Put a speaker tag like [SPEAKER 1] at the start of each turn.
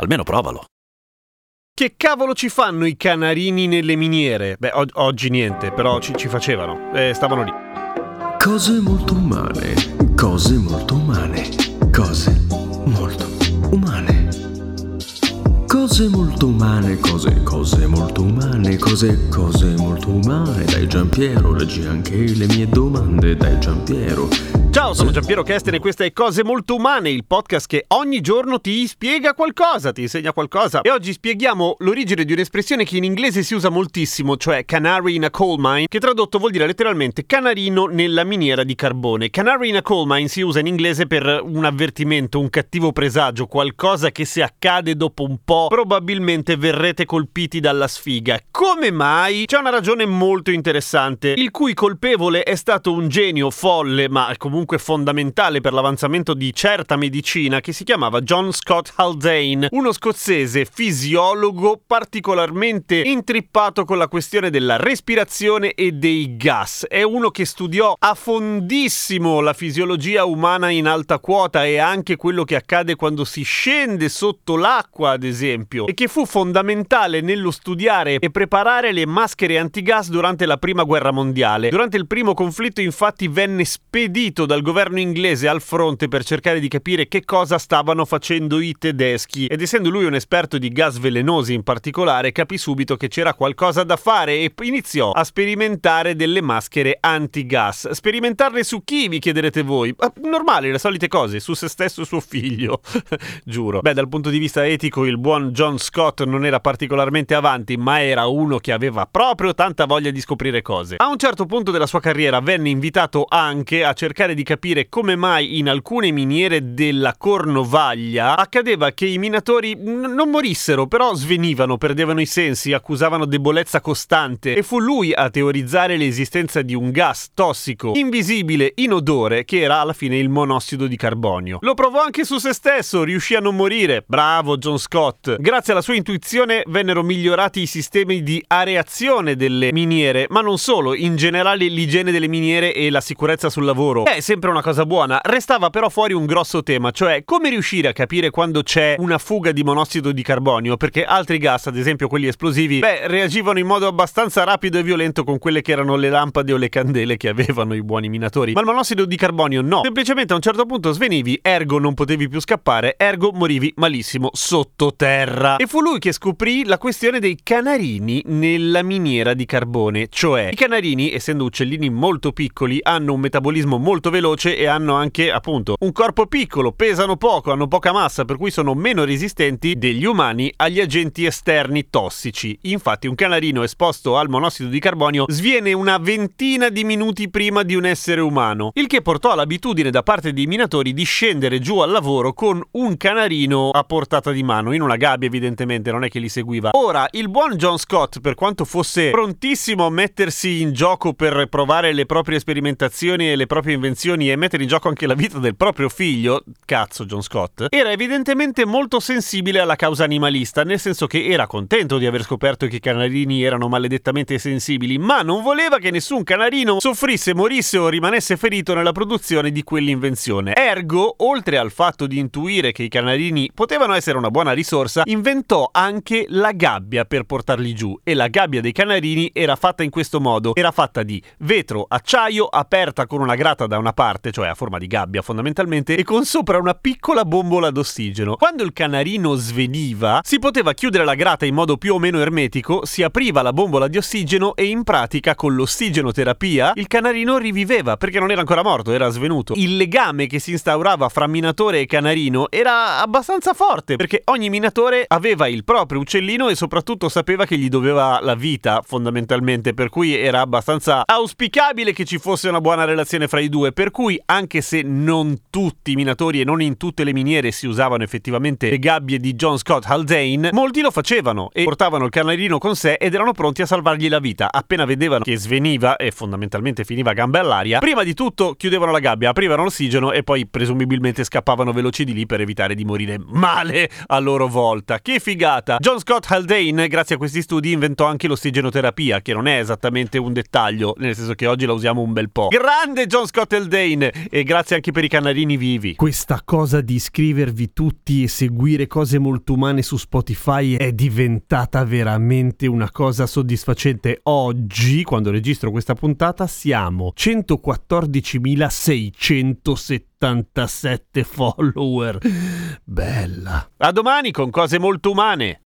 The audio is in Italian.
[SPEAKER 1] Almeno provalo.
[SPEAKER 2] Che cavolo ci fanno i canarini nelle miniere? Beh, o- oggi niente, però ci, ci facevano. Eh, stavano lì.
[SPEAKER 3] Cose molto umane, cose molto umane, cose molto umane. Cose molto umane, cose, cose molto umane, cose, cose molto umane. Dai Giampiero, leggi anche le mie domande, dai Giampiero.
[SPEAKER 2] Ciao, sono Giampiero Kesten e questa è Cose Molto Umane, il podcast che ogni giorno ti spiega qualcosa, ti insegna qualcosa. E oggi spieghiamo l'origine di un'espressione che in inglese si usa moltissimo, cioè canary in a coal mine, che tradotto vuol dire letteralmente canarino nella miniera di carbone. Canary in a coal mine si usa in inglese per un avvertimento, un cattivo presagio, qualcosa che se accade dopo un po' probabilmente verrete colpiti dalla sfiga. Come mai? C'è una ragione molto interessante, il cui colpevole è stato un genio folle, ma comunque fondamentale per l'avanzamento di certa medicina, che si chiamava John Scott Haldane, uno scozzese fisiologo particolarmente intrippato con la questione della respirazione e dei gas. È uno che studiò a fondissimo la fisiologia umana in alta quota e anche quello che accade quando si scende sotto l'acqua, ad esempio, e che fu fondamentale nello studiare e preparare le maschere antigas durante la prima guerra mondiale. Durante il primo conflitto, infatti, venne spedito dal governo inglese al fronte per cercare di capire che cosa stavano facendo i tedeschi ed essendo lui un esperto di gas velenosi in particolare capì subito che c'era qualcosa da fare e iniziò a sperimentare delle maschere antigas. Sperimentarle su chi vi chiederete voi? Ah, Normali, le solite cose, su se stesso suo figlio. Giuro. Beh, dal punto di vista etico il buon John Scott non era particolarmente avanti, ma era uno che aveva proprio tanta voglia di scoprire cose. A un certo punto della sua carriera venne invitato anche a cercare di capire come mai in alcune miniere della Cornovaglia accadeva che i minatori n- non morissero, però svenivano, perdevano i sensi, accusavano debolezza costante e fu lui a teorizzare l'esistenza di un gas tossico, invisibile, inodore, che era alla fine il monossido di carbonio. Lo provò anche su se stesso, riuscì a non morire. Bravo John Scott. Grazie alla sua intuizione vennero migliorati i sistemi di areazione delle miniere, ma non solo, in generale l'igiene delle miniere e la sicurezza sul lavoro. È sempre una cosa buona. Restava però fuori un grosso tema, cioè come riuscire a capire quando c'è una fuga di monossido di carbonio, perché altri gas, ad esempio quelli esplosivi, beh, reagivano in modo abbastanza rapido e violento con quelle che erano le lampade o le candele che avevano i buoni minatori. Ma il monossido di carbonio no. Semplicemente a un certo punto svenivi, ergo non potevi più scappare, ergo morivi malissimo sottoterra. E fu lui che scoprì la questione dei canarini nella miniera di carbone, cioè i canarini, essendo uccellini molto piccoli, hanno un metabolismo molto veloce e hanno anche, appunto, un corpo piccolo, pesano poco, hanno poca massa, per cui sono meno resistenti degli umani agli agenti esterni tossici. Infatti un canarino esposto al monossido di carbonio sviene una ventina di minuti prima di un essere umano, il che portò all'abitudine da parte dei minatori di scendere giù al lavoro con un canarino a portata di mano, in una gabbia evidentemente, non è che li seguiva. Ora, il buon John Scott, per quanto fosse prontissimo a mettersi in gioco per provare le proprie sperimentazioni e le proprie invenzioni e mettere in gioco anche la vita del proprio figlio, cazzo John Scott, era evidentemente molto sensibile alla causa animalista, nel senso che era contento di aver scoperto che i canarini erano maledettamente sensibili, ma non voleva che nessun canarino soffrisse, morisse o rimanesse ferito nella produzione di quell'invenzione. Ergo, oltre al fatto di intuire che i canarini potevano essere una buona risorsa, inventò anche la gabbia per portarli giù e la gabbia dei canarini era fatta in questo modo, era fatta di vetro, acciaio aperta con una grata da una parte, cioè a forma di gabbia fondamentalmente, e con sopra una piccola bombola d'ossigeno. Quando il canarino sveniva, si poteva chiudere la grata in modo più o meno ermetico, si apriva la bombola di ossigeno e in pratica con l'ossigenoterapia il canarino riviveva perché non era ancora morto, era svenuto. Il legame che si instaurava fra minatore e canarino era abbastanza forte perché ogni minatore aveva il proprio uccellino e soprattutto sapeva che gli doveva la vita fondamentalmente, per cui era abbastanza auspicabile che ci fosse una buona relazione fra i due, per cui anche se non tutti i minatori e non in tutte le miniere si usavano effettivamente le gabbie di John Scott Haldane, molti lo facevano e portavano il canarino con sé ed erano pronti a salvargli la vita. Appena vedevano che sveniva e fondamentalmente finiva a gambe all'aria, prima di tutto chiudevano la gabbia, aprivano l'ossigeno e poi presumibilmente scappavano veloci di lì per evitare di morire male a loro volta. Che figata! John Scott Haldane, grazie a questi studi, inventò anche l'ossigenoterapia, che non è esattamente un dettaglio, nel senso che oggi la usiamo un bel po'. Grande John Scott Haldane! E grazie anche per i canarini vivi.
[SPEAKER 4] Questa cosa di iscrivervi tutti e seguire cose molto umane su Spotify è diventata veramente una cosa soddisfacente. Oggi, quando registro questa puntata, siamo 114.677 follower. Bella.
[SPEAKER 2] A domani con cose molto umane.